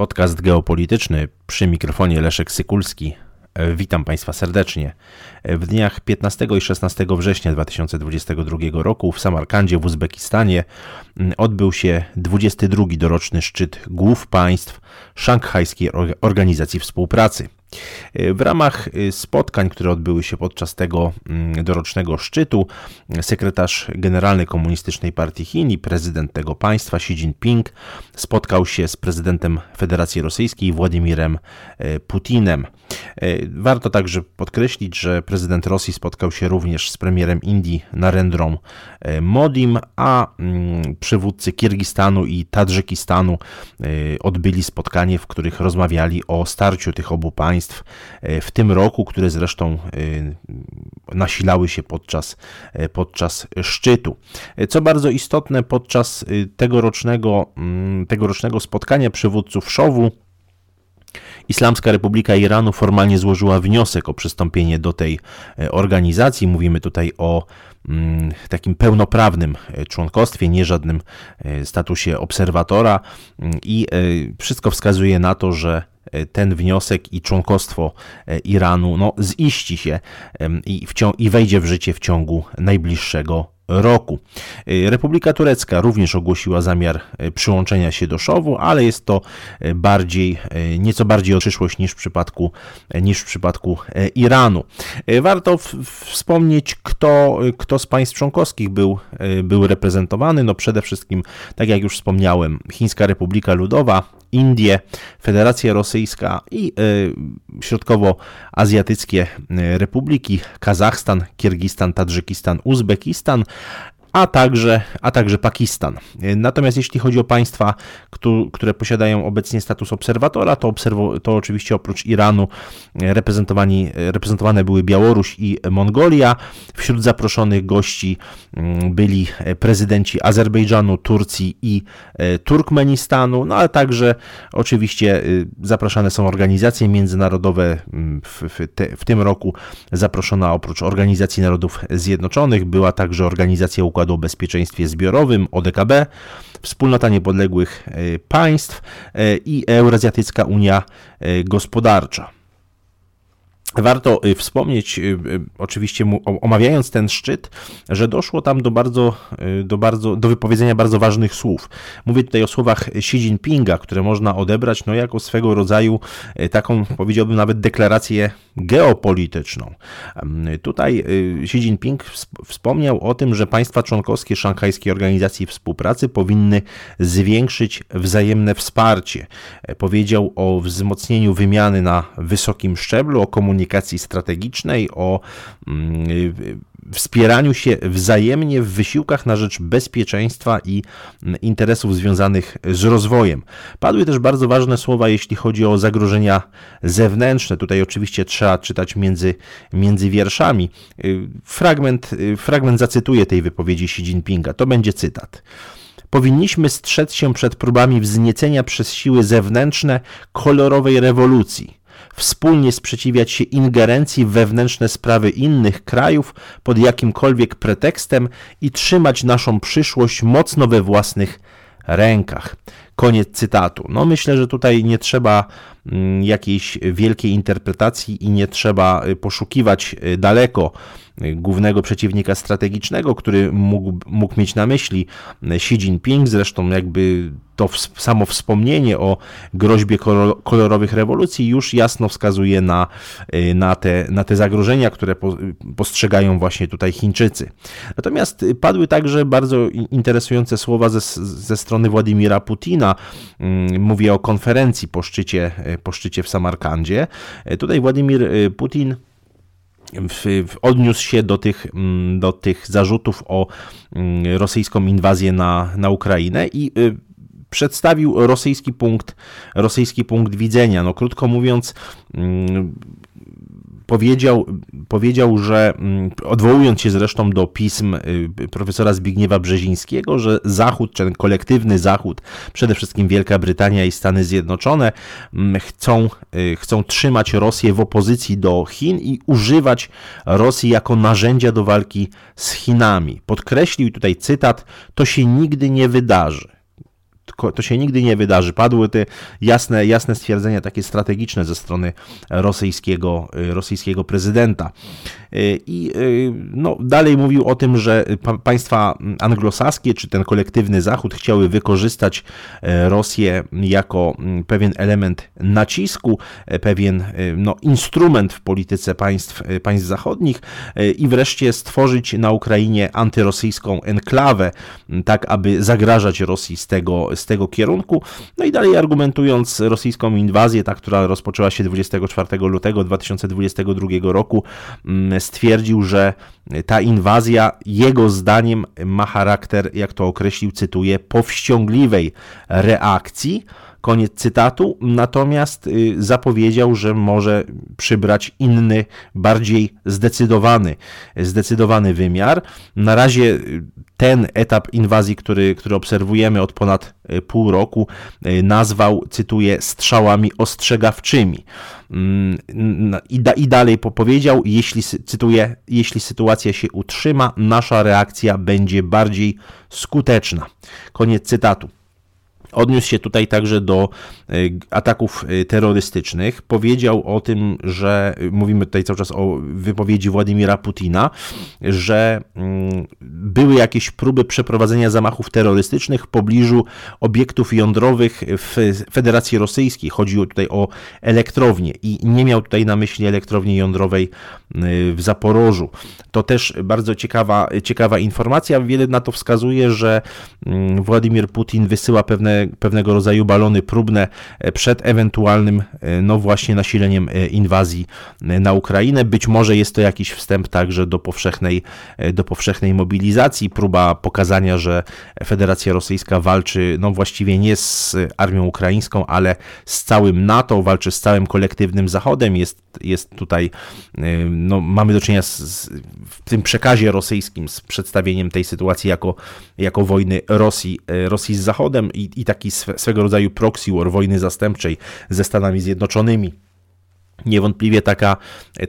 Podcast geopolityczny przy mikrofonie Leszek Sykulski. E, witam Państwa serdecznie. E, w dniach 15 i 16 września 2022 roku w Samarkandzie w Uzbekistanie odbył się 22 doroczny szczyt głów państw Szanghajskiej Organizacji Współpracy. E, w ramach e, spotkań, które odbyły się podczas tego mm, dorocznego szczytu, sekretarz generalny Komunistycznej Partii Chin i prezydent tego państwa Xi Jinping spotkał się z prezydentem Federacji Rosyjskiej Władimirem e, Putinem. Warto także podkreślić, że prezydent Rosji spotkał się również z premierem Indii Narendrą Modim, a mm, przywódcy Kirgistanu i Tadżykistanu odbyli spotkanie, w których rozmawiali o starciu tych obu państw państw e, w tym roku, które zresztą e, nasilały się podczas, e, podczas szczytu. Co bardzo istotne, podczas tegorocznego, mm, tegorocznego spotkania przywódców Szowu, Islamska Republika Iranu formalnie złożyła wniosek o przystąpienie do tej organizacji. Mówimy tutaj o mm, takim pełnoprawnym członkostwie, nie żadnym statusie obserwatora mm, i wszystko wskazuje na to, że ten wniosek i członkostwo e, Iranu no, ziści się i, i wejdzie w życie w ciągu najbliższego roku. Y, Republika Turecka również ogłosiła zamiar przyłączenia się do Szowu, ale jest to bardziej, nieco bardziej o przyszłość niż w przypadku, niż w przypadku Iranu. Warto wspomnieć, kto, kto z państw członkowskich był, był reprezentowany. No przede wszystkim, tak jak już wspomniałem, Chińska Republika Ludowa, Indie, Federacja Rosyjska i środkowoazjatyckie republiki Kazachstan, Kirgistan, Tadżykistan, Uzbekistan, a także, a także Pakistan. Natomiast jeśli chodzi o państwa, które posiadają obecnie status obserwatora, to, obserwo, to oczywiście oprócz Iranu reprezentowani, reprezentowane były Białoruś i Mongolia. Wśród zaproszonych gości mm, byli prezydenci Azerbejdżanu, Turcji i e, Turkmenistanu, no ale także oczywiście zapraszane są organizacje międzynarodowe. Mm, w, w, te, w tym roku zaproszona oprócz Organizacji Narodów Zjednoczonych była także Organizacja Układu Układu o Bezpieczeństwie Zbiorowym, ODKB, Wspólnota Niepodległych e, Państw e, i Eurazjatycka Unia e, Gospodarcza. Warto y, wspomnieć, y, y, oczywiście omawiając ten szczyt, że doszło tam do bardzo, do bardzo, do wypowiedzenia bardzo ważnych słów. Mówię tutaj o słowach Xi Jinpinga, które można odebrać no, jako swego rodzaju taką, powiedziałbym nawet deklarację geopolityczną. Tutaj Xi Jinping wspomniał o tym, że państwa członkowskie Szanghajskiej Organizacji Współpracy powinny zwiększyć wzajemne wsparcie. Powiedział o wzmocnieniu wymiany na wysokim szczeblu, o komunikacji komunikacji strategicznej, o mm, wspieraniu się wzajemnie w wysiłkach na rzecz bezpieczeństwa i mm, interesów związanych z rozwojem. Padły też bardzo ważne słowa, jeśli chodzi o zagrożenia zewnętrzne. Tutaj oczywiście trzeba czytać między, między wierszami. Y, fragment, y, fragment zacytuję tej wypowiedzi Xi Jinpinga. To będzie cytat. Powinniśmy strzec się przed próbami wzniecenia przez siły zewnętrzne kolorowej rewolucji wspólnie sprzeciwiać się ingerencji w wewnętrzne sprawy innych krajów pod jakimkolwiek pretekstem i trzymać naszą przyszłość mocno we własnych rękach. Koniec cytatu. No myślę, że tutaj nie trzeba mm, jakiejś wielkiej interpretacji i nie trzeba y, poszukiwać y, daleko głównego przeciwnika strategicznego, który mógł, mógł mieć na myśli Xi Jinping. Zresztą jakby to samo wspomnienie o groźbie kolorowych rewolucji już jasno wskazuje na, na, te, na te zagrożenia, które postrzegają właśnie tutaj Chińczycy. Natomiast padły także bardzo interesujące słowa ze, ze strony Władimira Putina, Mm, mówię o konferencji po szczycie, po szczycie w Samarkandzie. E, tutaj Władimir e, Putin odniósł się do tych, mm, do tych zarzutów o mm, rosyjską inwazję na, na Ukrainę i przedstawił rosyjski punkt, rosyjski punkt widzenia. No, krótko mówiąc, powiedział, powiedział, że mm, odwołując się zresztą do pism y, profesora Zbigniewa Brzezińskiego, że Zachód, ten kolektywny Zachód, przede wszystkim Wielka Brytania i Stany Zjednoczone, mm, chcą, y, chcą trzymać Rosję w opozycji do Chin i używać Rosji jako narzędzia do walki z Chinami. Podkreślił tutaj cytat: To się nigdy nie wydarzy to się nigdy nie wydarzy. Padły te jasne, jasne stwierdzenia takie strategiczne ze strony rosyjskiego, rosyjskiego prezydenta. I no, dalej mówił o tym, że państwa anglosaskie, czy ten kolektywny Zachód chciały wykorzystać Rosję jako pewien element nacisku, pewien no, instrument w polityce państw, państw zachodnich i wreszcie stworzyć na Ukrainie antyrosyjską enklawę, tak aby zagrażać Rosji z tego, z tego kierunku. No i dalej argumentując rosyjską inwazję, ta, która rozpoczęła się 24 lutego 2022 roku, mm, stwierdził, że ta inwazja jego zdaniem ma charakter, jak to określił, cytuję, powściągliwej reakcji Koniec cytatu. Natomiast y, zapowiedział, że może przybrać inny, bardziej zdecydowany, zdecydowany wymiar. Na razie y, ten etap inwazji, który, który obserwujemy od ponad y, pół roku, nazwał, cytuję, strzałami ostrzegawczymi. Mm, I, da, I dalej powiedział, jeśli, cytuję, jeśli sytuacja się utrzyma, nasza reakcja będzie bardziej skuteczna. Koniec cytatu. Odniósł się tutaj także do e, ataków e, terrorystycznych. Powiedział o tym, że mówimy tutaj cały czas o wypowiedzi Władimira Putina, że mm, były jakieś próby przeprowadzenia zamachów terrorystycznych w pobliżu obiektów jądrowych w Federacji Rosyjskiej. Chodziło tutaj o elektrownię i nie miał tutaj na myśli elektrowni jądrowej e, w Zaporożu. To też bardzo ciekawa, ciekawa informacja. Wiele na to wskazuje, że mm, Władimir Putin wysyła pewne pewnego rodzaju balony próbne e, przed ewentualnym, e, no właśnie, nasileniem e, inwazji na Ukrainę. Być może jest to jakiś wstęp także do powszechnej, do powszechnej mobilizacji, próba pokazania, że Federacja Rosyjska walczy, no właściwie nie z armią ukraińską, ale z całym NATO, walczy z całym kolektywnym Zachodem. Jest, jest tutaj, no mamy do czynienia z, w tym przekazie rosyjskim z przedstawieniem tej sytuacji jako, jako wojny Rosji, Rosji z Zachodem i, i taki swego rodzaju proxy war wojny zastępczej ze Stanami Zjednoczonymi. Niewątpliwie taka,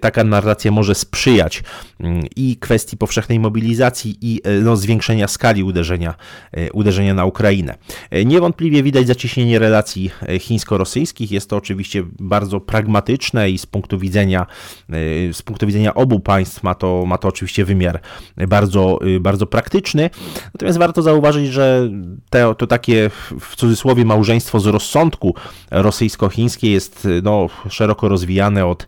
taka narracja może sprzyjać mm, i kwestii powszechnej mobilizacji, i e, no, zwiększenia skali uderzenia, e, uderzenia na Ukrainę. E, niewątpliwie widać zacieśnienie relacji chińsko-rosyjskich. Jest to oczywiście bardzo pragmatyczne i z punktu widzenia, z punktu widzenia obu państw ma to, ma to oczywiście wymiar bardzo, bardzo praktyczny. Natomiast warto zauważyć, że te, to takie w cudzysłowie małżeństwo z rozsądku rosyjsko-chińskie jest no, szeroko rozwijane rozwijane od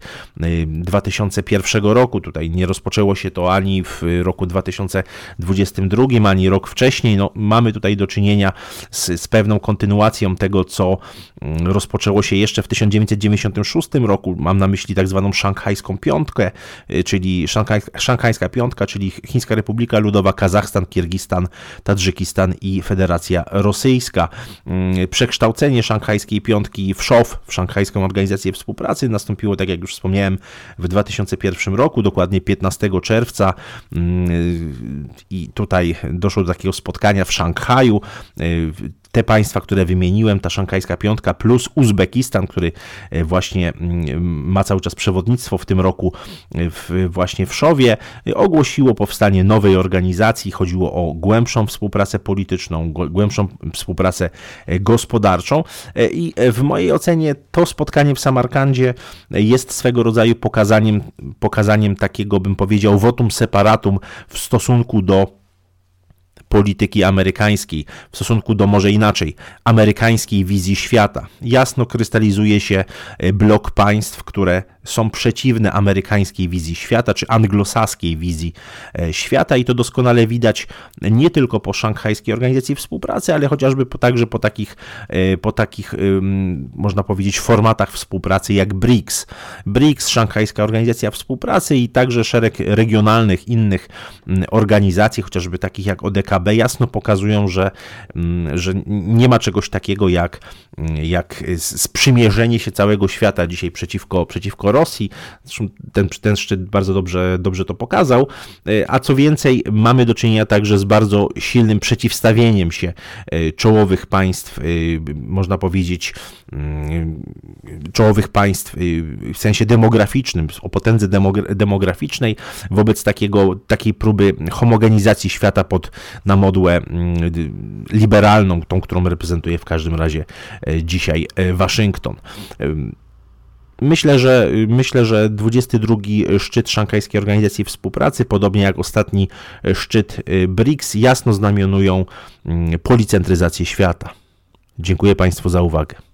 2001 y, roku. Tutaj nie rozpoczęło się to ani w roku 2022, ani rok wcześniej. No, mamy tutaj do czynienia z, z pewną kontynuacją tego, co mm, rozpoczęło się jeszcze w 1996 roku. Mam na myśli tak zwaną szanghajską piątkę, y, czyli szanghaj, szanghajska piątka, czyli Chińska Republika Ludowa, Kazachstan, Kirgistan, Tadżykistan i Federacja Rosyjska. Mm, przekształcenie szanghajskiej piątki w SZOW, w Szanghajską Organizację Współpracy, nastąpiło nastąpiło, tak jak już wspomniałem, w 2001 roku, dokładnie 15 czerwca. Mm, i tutaj doszło do takiego spotkania w Szanghaju te państwa, które wymieniłem, ta szanghajska piątka plus Uzbekistan, który e, właśnie mm, ma cały czas przewodnictwo w tym roku e, w, właśnie w Szowie, e, ogłosiło powstanie nowej organizacji. Chodziło o głębszą współpracę polityczną, głębszą współpracę gospodarczą i w mojej ocenie to spotkanie w Samarkandzie jest swego rodzaju pokazaniem, pokazaniem takiego, bym powiedział, votum separatum w stosunku do polityki amerykańskiej w stosunku do może inaczej amerykańskiej wizji świata. Jasno krystalizuje się e, blok państw, które są przeciwne amerykańskiej wizji świata, czy anglosaskiej wizji e, świata i to doskonale widać nie tylko po szanghajskiej organizacji współpracy, ale chociażby po, także po takich, e, po takich, można powiedzieć, formatach współpracy jak BRICS. BRICS, Szanghajska Organizacja Współpracy i także szereg regionalnych innych organizacji, chociażby takich jak ODKB, jasno pokazują, że, że nie ma czegoś takiego jak, jak sprzymierzenie się całego świata dzisiaj przeciwko, przeciwko Rosji. Zresztą ten, ten szczyt bardzo dobrze, dobrze to pokazał. A co więcej, mamy do czynienia także z bardzo silnym przeciwstawieniem się czołowych państw, można powiedzieć, mm, czołowych państw w sensie demograficznym, o potędze demograficznej wobec takiego, takiej próby homogenizacji świata pod na modłę mm, liberalną, tą, którą reprezentuje w każdym razie e, dzisiaj e, Waszyngton. Myślę, że myślę, że 22 szczyt Szanghajskiej Organizacji Współpracy, podobnie jak ostatni szczyt e, BRICS, jasno znamionują mm, policentryzację świata. Dziękuję Państwu za uwagę.